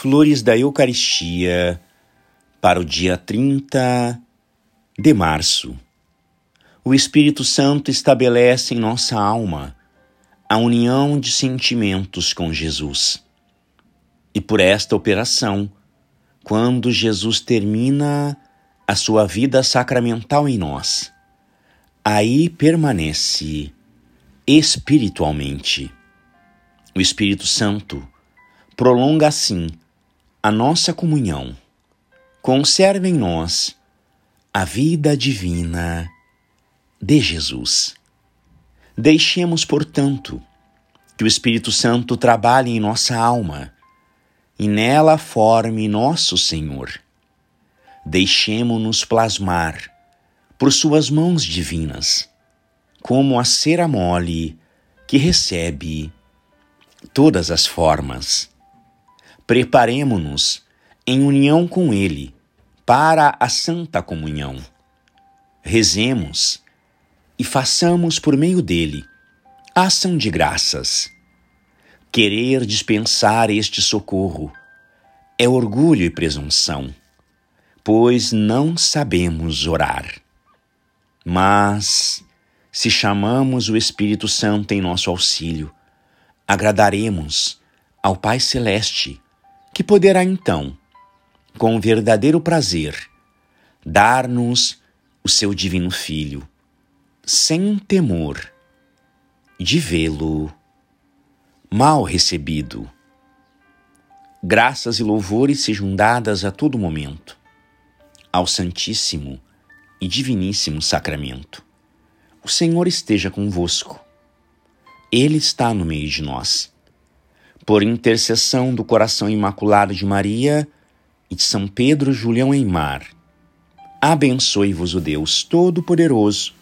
Flores da Eucaristia para o dia 30 de março. O Espírito Santo estabelece em nossa alma a união de sentimentos com Jesus. E por esta operação, quando Jesus termina a sua vida sacramental em nós, aí permanece espiritualmente. O Espírito Santo prolonga assim a nossa comunhão. Conserva em nós a vida divina de Jesus. Deixemos, portanto, que o Espírito Santo trabalhe em nossa alma e nela forme nosso Senhor. Deixemo-nos plasmar por suas mãos divinas, como a cera mole que recebe todas as formas preparemo-nos em união com Ele para a Santa Comunhão. Rezemos e façamos por meio dele ação de graças. Querer dispensar este socorro é orgulho e presunção, pois não sabemos orar. Mas, se chamamos o Espírito Santo em nosso auxílio, agradaremos ao Pai Celeste que poderá então, com verdadeiro prazer, dar-nos o seu divino Filho, sem temor de vê-lo mal recebido. Graças e louvores sejam dadas a todo momento ao Santíssimo e Diviníssimo Sacramento. O Senhor esteja convosco. Ele está no meio de nós por intercessão do coração imaculado de Maria e de São Pedro Julião Eimar, abençoe-vos o Deus Todo-Poderoso,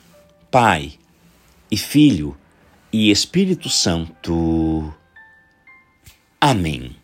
Pai e Filho e Espírito Santo. Amém.